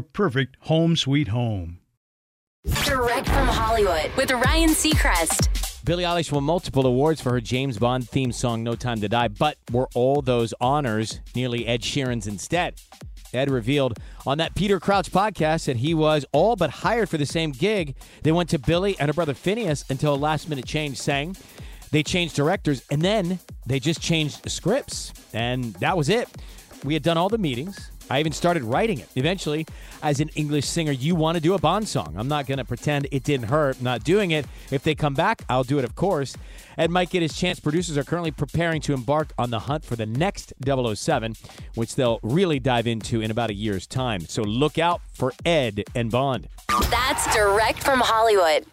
perfect home sweet home. Direct from Hollywood with Ryan Seacrest. Billie Eilish won multiple awards for her James Bond theme song "No Time to Die," but were all those honors nearly Ed Sheeran's instead? Ed revealed on that Peter Crouch podcast that he was all but hired for the same gig. They went to Billie and her brother Finneas until a last minute change, saying they changed directors and then they just changed the scripts, and that was it. We had done all the meetings. I even started writing it. Eventually, as an English singer, you want to do a Bond song. I'm not going to pretend it didn't hurt not doing it. If they come back, I'll do it, of course. Ed might get his chance. Producers are currently preparing to embark on the hunt for the next 007, which they'll really dive into in about a year's time. So look out for Ed and Bond. That's direct from Hollywood.